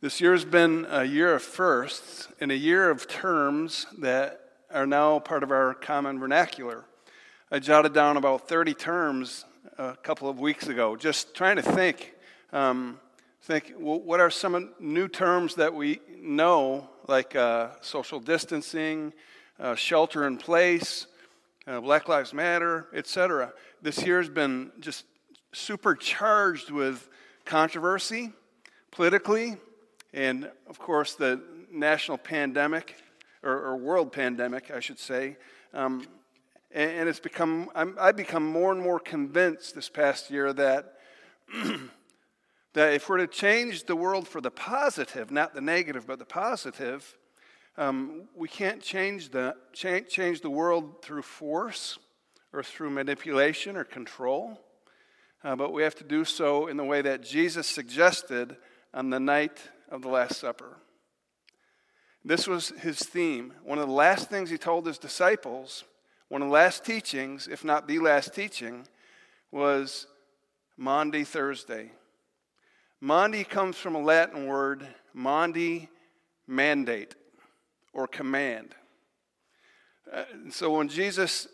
This year has been a year of firsts and a year of terms that are now part of our common vernacular. I jotted down about 30 terms a couple of weeks ago, just trying to think. Um, think, well, what are some new terms that we know, like uh, social distancing, uh, shelter in place, uh, Black Lives Matter, etc. This year has been just supercharged with controversy politically, and of course, the national pandemic, or, or world pandemic, I should say. Um, and, and, it's become, i have become more and more convinced this past year that, that if we're to change the world for the positive, not the negative, but the positive, um, we can't change the, change, change the world through force or through manipulation or control, uh, but we have to do so in the way that Jesus suggested on the night of the Last Supper. This was his theme. One of the last things he told his disciples, one of the last teachings, if not the last teaching, was Maundy Thursday. Maundy comes from a Latin word, Maundy, mandate or command. Uh, so when Jesus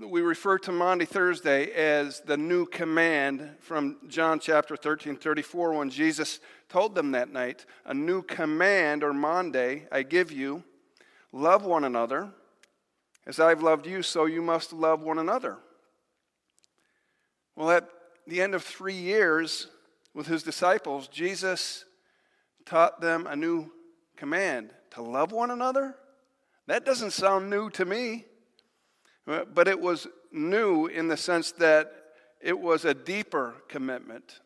we refer to Maundy Thursday as the new command from John chapter 13, 34, when Jesus told them that night, A new command, or Maundy, I give you love one another. As I've loved you, so you must love one another. Well, at the end of three years with his disciples, Jesus taught them a new command to love one another. That doesn't sound new to me. But it was new in the sense that it was a deeper commitment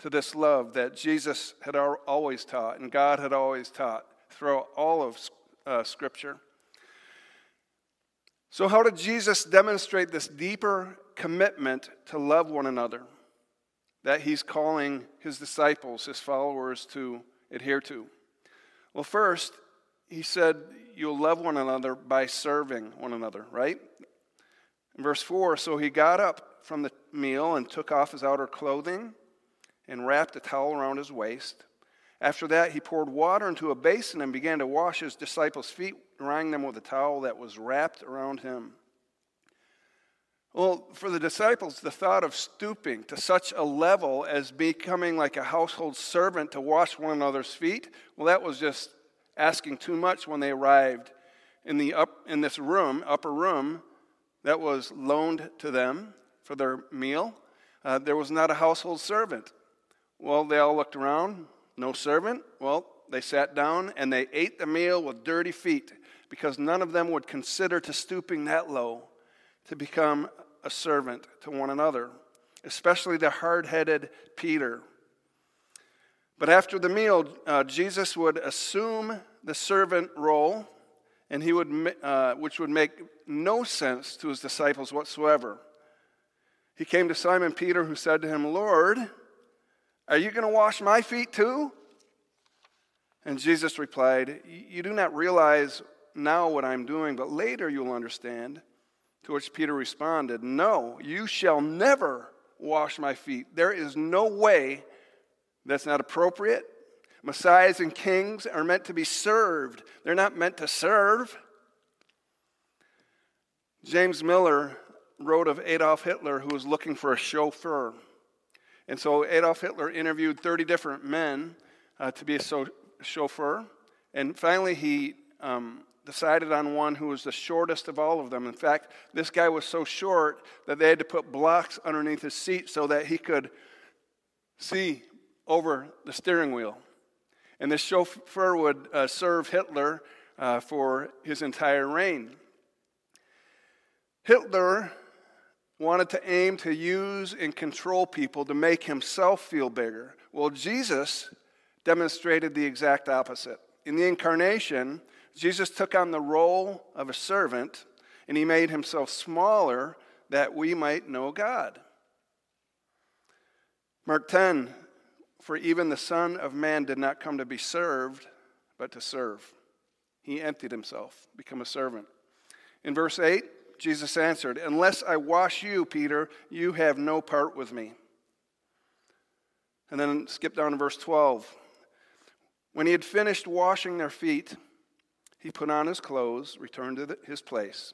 to this love that Jesus had always taught and God had always taught throughout all of uh, Scripture. So, how did Jesus demonstrate this deeper commitment to love one another that he's calling his disciples, his followers, to adhere to? Well, first, he said, You'll love one another by serving one another, right? In verse 4 So he got up from the meal and took off his outer clothing and wrapped a towel around his waist. After that, he poured water into a basin and began to wash his disciples' feet, drying them with a towel that was wrapped around him. Well, for the disciples, the thought of stooping to such a level as becoming like a household servant to wash one another's feet, well, that was just asking too much when they arrived in, the up, in this room, upper room, that was loaned to them for their meal. Uh, there was not a household servant. Well, they all looked around, no servant. Well, they sat down and they ate the meal with dirty feet because none of them would consider to stooping that low to become a servant to one another, especially the hard headed Peter. But after the meal, uh, Jesus would assume the servant role, and he would, uh, which would make no sense to his disciples whatsoever. He came to Simon Peter, who said to him, Lord, are you going to wash my feet too? And Jesus replied, You do not realize now what I'm doing, but later you'll understand. To which Peter responded, No, you shall never wash my feet. There is no way that's not appropriate. Messiahs and kings are meant to be served, they're not meant to serve. James Miller wrote of Adolf Hitler who was looking for a chauffeur. And so Adolf Hitler interviewed 30 different men uh, to be a so- chauffeur. And finally, he um, decided on one who was the shortest of all of them. In fact, this guy was so short that they had to put blocks underneath his seat so that he could see over the steering wheel. And this chauffeur would uh, serve Hitler uh, for his entire reign. Hitler wanted to aim to use and control people to make himself feel bigger. Well, Jesus demonstrated the exact opposite. In the incarnation, Jesus took on the role of a servant and he made himself smaller that we might know God. Mark 10 For even the Son of Man did not come to be served, but to serve. He emptied himself, become a servant. In verse 8, Jesus answered, Unless I wash you, Peter, you have no part with me. And then skip down to verse 12. When he had finished washing their feet, he put on his clothes, returned to the, his place.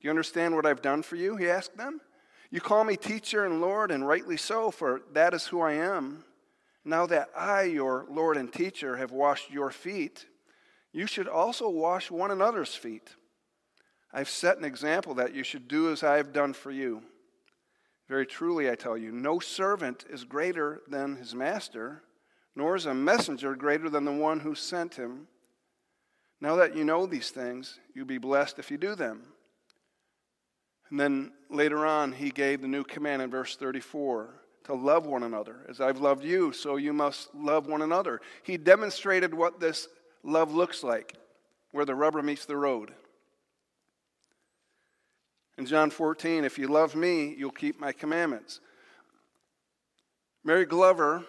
Do you understand what I've done for you? He asked them. You call me teacher and Lord, and rightly so, for that is who I am. Now that I, your Lord and teacher, have washed your feet, you should also wash one another's feet. I've set an example that you should do as I have done for you. Very truly, I tell you, no servant is greater than his master nor is a messenger greater than the one who sent him. Now that you know these things, you'll be blessed if you do them. And then later on, he gave the new command in verse 34 to love one another. As I've loved you, so you must love one another. He demonstrated what this love looks like, where the rubber meets the road. In John 14, if you love me, you'll keep my commandments. Mary Glover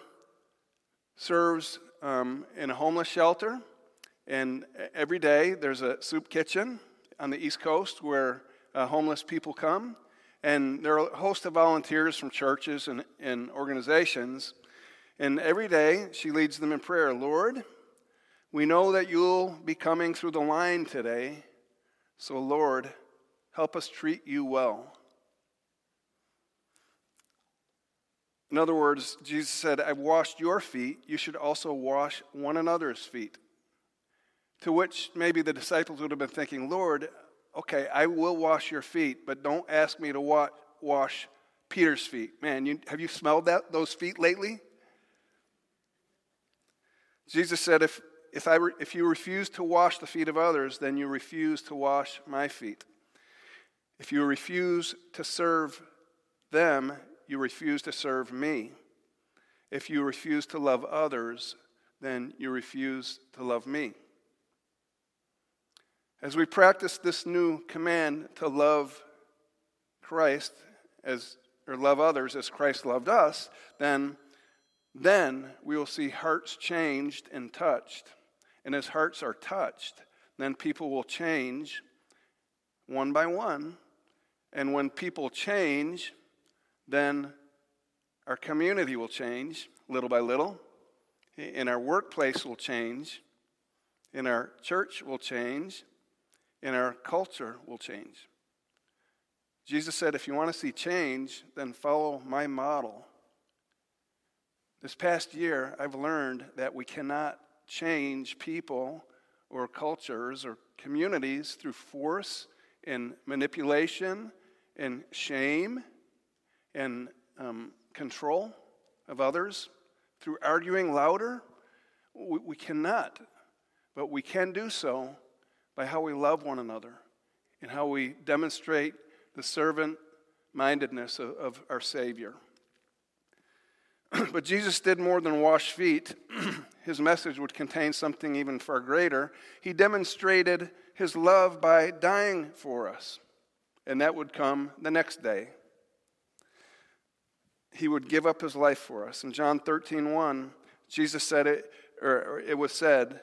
serves um, in a homeless shelter. And every day there's a soup kitchen on the East Coast where uh, homeless people come. And there are a host of volunteers from churches and, and organizations. And every day she leads them in prayer Lord, we know that you'll be coming through the line today. So, Lord, help us treat you well. In other words, Jesus said, I've washed your feet, you should also wash one another's feet. To which maybe the disciples would have been thinking, Lord, okay, I will wash your feet, but don't ask me to wa- wash Peter's feet. Man, you, have you smelled that, those feet lately? Jesus said, if, if, I re- if you refuse to wash the feet of others, then you refuse to wash my feet. If you refuse to serve them, you refuse to serve me. If you refuse to love others, then you refuse to love me. As we practice this new command to love Christ as or love others as Christ loved us, then then we will see hearts changed and touched. And as hearts are touched, then people will change one by one. And when people change, then our community will change little by little. In our workplace will change. In our church will change. In our culture will change. Jesus said, if you want to see change, then follow my model. This past year, I've learned that we cannot change people or cultures or communities through force and manipulation and shame and um, control of others through arguing louder. We, we cannot, but we can do so by how we love one another and how we demonstrate the servant mindedness of, of our Savior. but Jesus did more than wash feet. his message would contain something even far greater. He demonstrated his love by dying for us, and that would come the next day he would give up his life for us. In John 13, 1, Jesus said it, or it was said,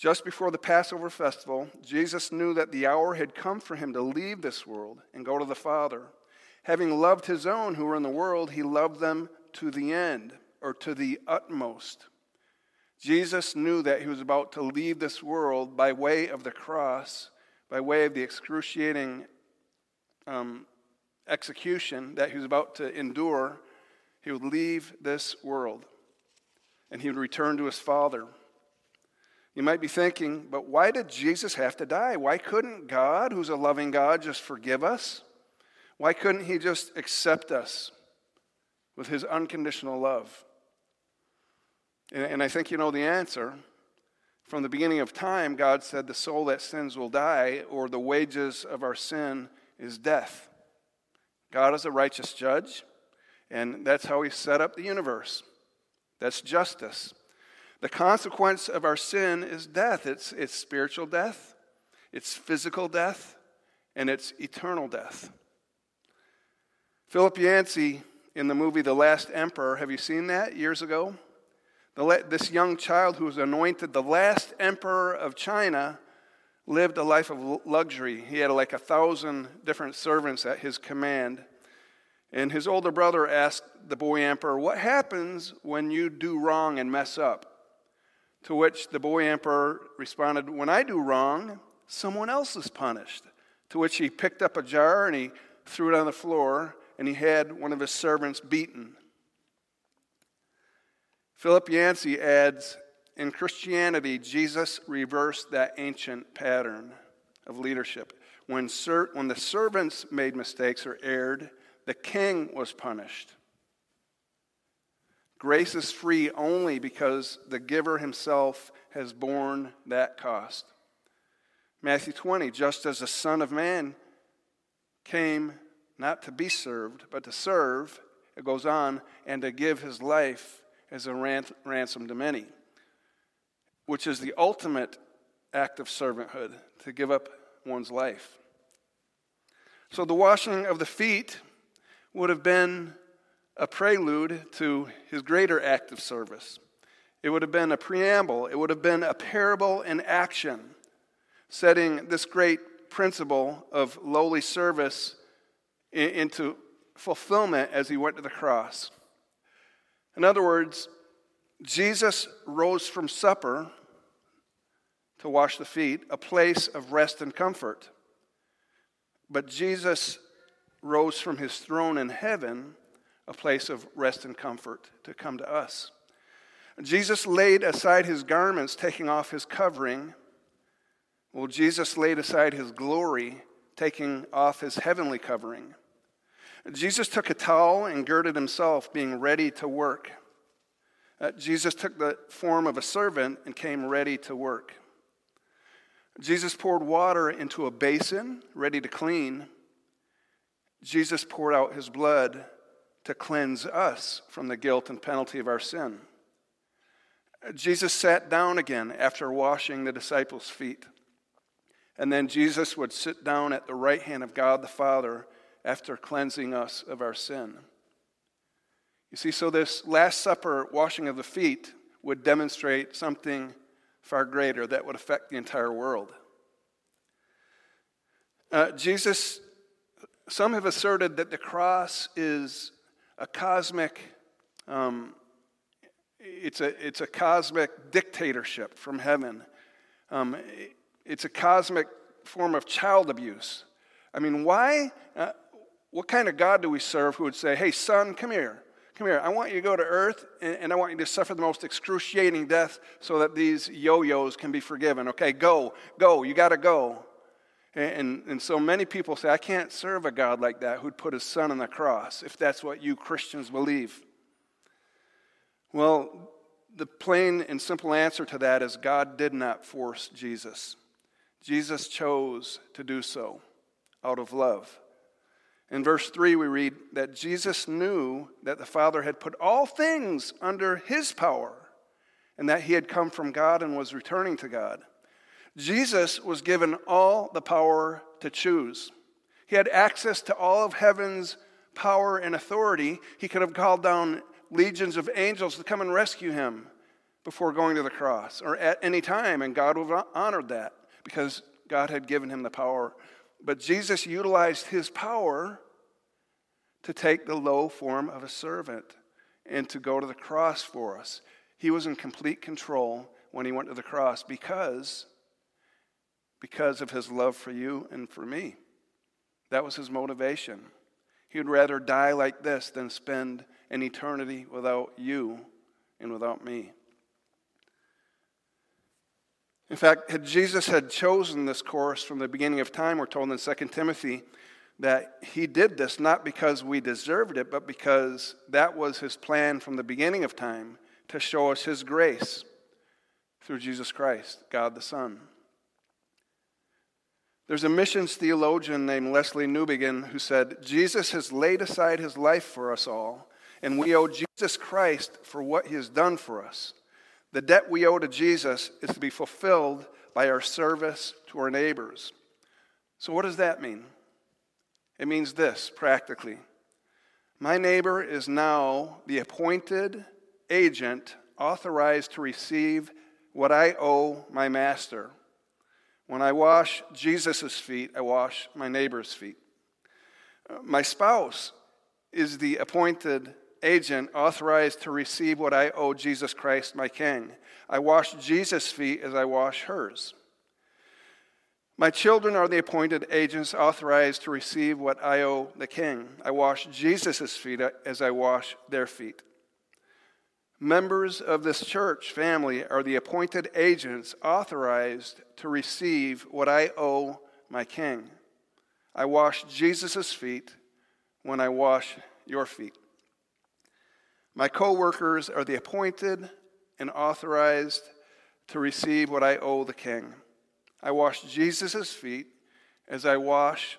just before the Passover festival, Jesus knew that the hour had come for him to leave this world and go to the Father. Having loved his own who were in the world, he loved them to the end, or to the utmost. Jesus knew that he was about to leave this world by way of the cross, by way of the excruciating um, execution that he was about to endure, he would leave this world and he would return to his Father. You might be thinking, but why did Jesus have to die? Why couldn't God, who's a loving God, just forgive us? Why couldn't he just accept us with his unconditional love? And, I think you know the answer. From the beginning of time, God said, The soul that sins will die, or the wages of our sin is death. God is a righteous judge, and that's how He set up the universe. That's justice. The consequence of our sin is death it's, it's spiritual death, it's physical death, and it's eternal death. Philip Yancey in the movie The Last Emperor, have you seen that years ago? The, this young child who was anointed the last emperor of China lived a life of luxury. He had like a thousand different servants at his command. And his older brother asked the boy emperor, What happens when you do wrong and mess up? To which the boy emperor responded, When I do wrong, someone else is punished. To which he picked up a jar and he threw it on the floor, and he had one of his servants beaten. Philip Yancey adds In Christianity, Jesus reversed that ancient pattern of leadership. When, ser- when the servants made mistakes or erred, the king was punished. Grace is free only because the giver himself has borne that cost. Matthew 20, just as the Son of Man came not to be served, but to serve, it goes on, and to give his life as a ransom to many, which is the ultimate act of servanthood, to give up one's life. So the washing of the feet would have been a prelude to his greater act of service. It would have been a preamble, it would have been a parable in action, setting this great principle of lowly service into fulfillment as he went to the cross. In other words, Jesus rose from supper to wash the feet, a place of rest and comfort. But Jesus rose from his throne in heaven a place of rest and comfort to come to us. Jesus laid aside his garments, taking off his covering. Well, Jesus laid aside his glory, taking off his heavenly covering. Jesus took a towel and girded himself, being ready to work. Uh, Jesus took the form of a servant and came ready to work. Jesus poured water into a basin, ready to clean. Jesus poured out his blood to cleanse us from the guilt and penalty of our sin. Jesus sat down again after washing the disciples' feet. And then Jesus would sit down at the right hand of God the Father after cleansing us of our sin. You see, so this Last Supper washing of the feet would demonstrate something far greater that would affect the entire world. Uh, Jesus, some have asserted that the cross is a cosmic, um, it's, a, it's a cosmic dictatorship from heaven. Um, it's a cosmic form of child abuse. I mean, why? Uh, what kind of God do we serve who would say, hey, son, come here. Come here. I want you to go to earth and, and I want you to suffer the most excruciating death so that these yo yos can be forgiven. Okay, go, go. You got to go. And, and so many people say, I can't serve a God like that who'd put his son on the cross, if that's what you Christians believe. Well, the plain and simple answer to that is God did not force Jesus. Jesus chose to do so out of love. In verse 3, we read that Jesus knew that the Father had put all things under his power and that he had come from God and was returning to God. Jesus was given all the power to choose. He had access to all of heaven's power and authority. He could have called down legions of angels to come and rescue him before going to the cross or at any time, and God would have honored that because God had given him the power. But Jesus utilized his power to take the low form of a servant and to go to the cross for us. He was in complete control when he went to the cross because because of his love for you and for me. That was his motivation. He would rather die like this than spend an eternity without you and without me. In fact, had Jesus had chosen this course from the beginning of time, we're told in 2 Timothy that he did this not because we deserved it, but because that was his plan from the beginning of time to show us his grace through Jesus Christ, God the Son. There's a missions theologian named Lesslie Newbigin who said, Jesus has laid aside his life for us all, and we owe Jesus Christ for what he has done for us. The debt we owe to Jesus is to be fulfilled by our service to our neighbors. So, what does that mean? It means this practically My neighbor is now the appointed agent authorized to receive what I owe my master. When I wash Jesus' feet, I wash my neighbor's feet. Uh, my spouse is the appointed agent authorized to receive what I owe Jesus Christ, my King. I wash Jesus' feet as I wash hers. My children are the appointed agents authorized to receive what I owe the King. I wash Jesus' feet as I wash their feet. Members of this church family are the appointed agents authorized to receive what I owe my King. I wash Jesus' feet when I wash your feet. My co workers are the appointed and authorized to receive what I owe the King. I wash Jesus' feet as I wash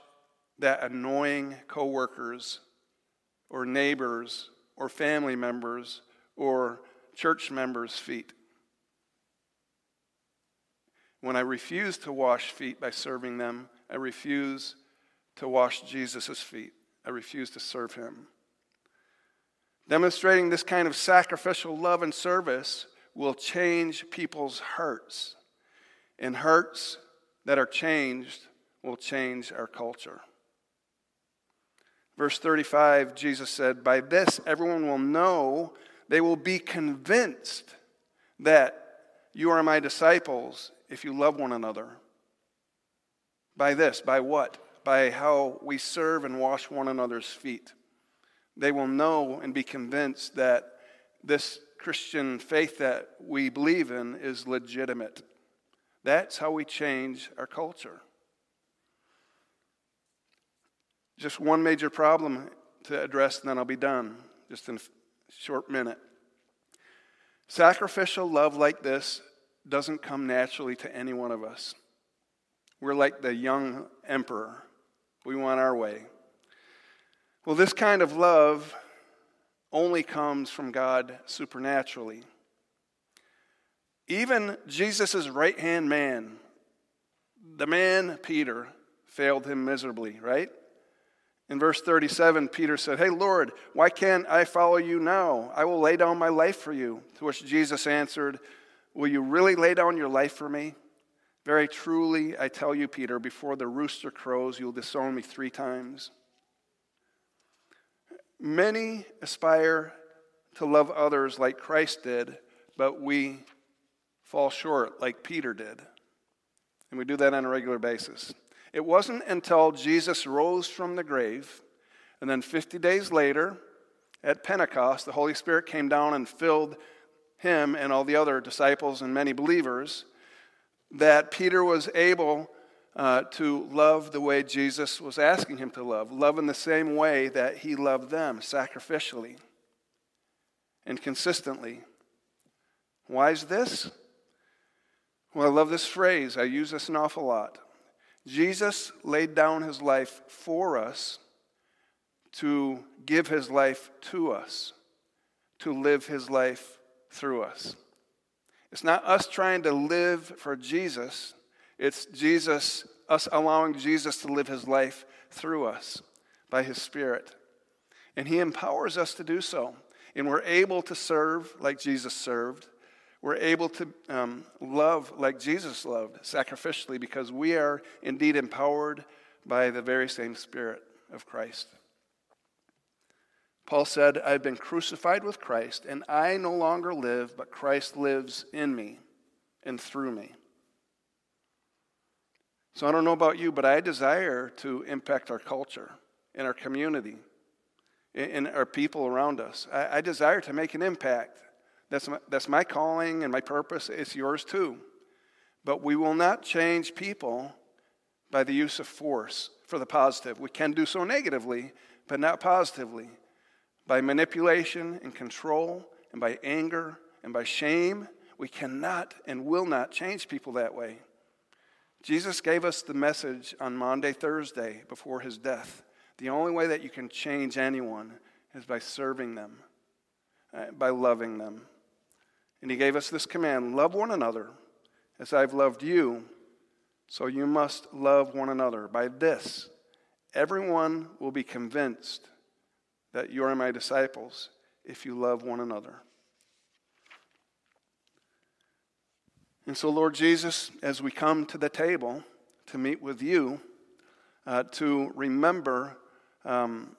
that annoying co workers or neighbors or family members or church members' feet. When I refuse to wash feet by serving them, I refuse to wash Jesus' feet. I refuse to serve him. Demonstrating this kind of sacrificial love and service will change people's hearts. And hearts that are changed will change our culture. Verse 35, Jesus said, By this everyone will know, they will be convinced that you are my disciples if you love one another. By this, by what? By how we serve and wash one another's feet. They will know and be convinced that this Christian faith that we believe in is legitimate. That's how we change our culture. Just one major problem to address, and then I'll be done, just in short minute. Sacrificial love like this doesn't come naturally to any one of us. We're like the young emperor. We want our way. Well, this kind of love only comes from God supernaturally. Even Jesus' right hand man, the man Peter, failed him miserably, right? In verse 37, Peter said, Hey, Lord, why can't I follow you now? I will lay down my life for you. To which Jesus answered, Will you really lay down your life for me? Very truly, I tell you, Peter, before the rooster crows, you'll disown me three times. Many aspire to love others like Christ did, but we fall short like Peter did. And we do that on a regular basis. It wasn't until Jesus rose from the grave, and then 50 days later, at Pentecost, the Holy Spirit came down and filled him and all the other disciples and many believers, that Peter was able uh, to love the way Jesus was asking him to love, love in the same way that he loved them, sacrificially and consistently. Why is this? Well, I love this phrase. I use this an awful lot. Jesus laid down his life for us to give his life to us, to live his life through us. It's not us trying to live for Jesus, it's Jesus, us allowing Jesus to live his life through us by his Spirit. And he empowers us to do so. And we're able to serve like Jesus served. We're able to um, love like Jesus loved, sacrificially, because we are indeed empowered by the very same Spirit of Christ. Paul said, I've been crucified with Christ, and I no longer live, but Christ lives in me and through me. So I don't know about you, but I desire to impact our culture and our community and our people around us. I, I desire to make an impact. That's my, that's my calling and my purpose. It's yours too. But we will not change people by the use of force for the positive. We can do so negatively, but not positively. By manipulation and control, and by anger and by shame, we cannot and will not change people that way. Jesus gave us the message on Maundy, Thursday, before his death. The only way that you can change anyone is by serving them, uh, by loving them. And he gave us this command love one another as I've loved you, so you must love one another. By this, everyone will be convinced that you are my disciples if you love one another. And so, Lord Jesus, as we come to the table to meet with you, uh, to remember um,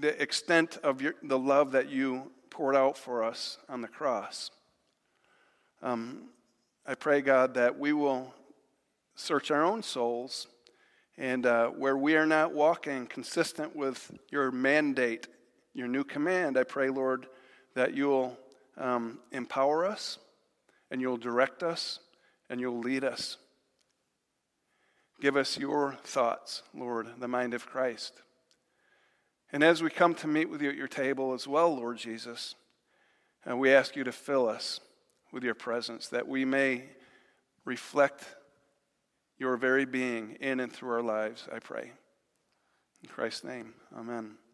the extent of your, the love that you poured out for us on the cross. Um, I pray, God, that we will search our own souls and uh, where we are not walking consistent with your mandate, your new command, I pray, Lord, that you'll um, empower us and you'll direct us and you'll lead us. Give us your thoughts, Lord, the mind of Christ. And as we come to meet with you at your table as well, Lord Jesus, uh, we ask you to fill us with your presence that we may reflect your very being in and through our lives, I pray. In Christ's name, amen.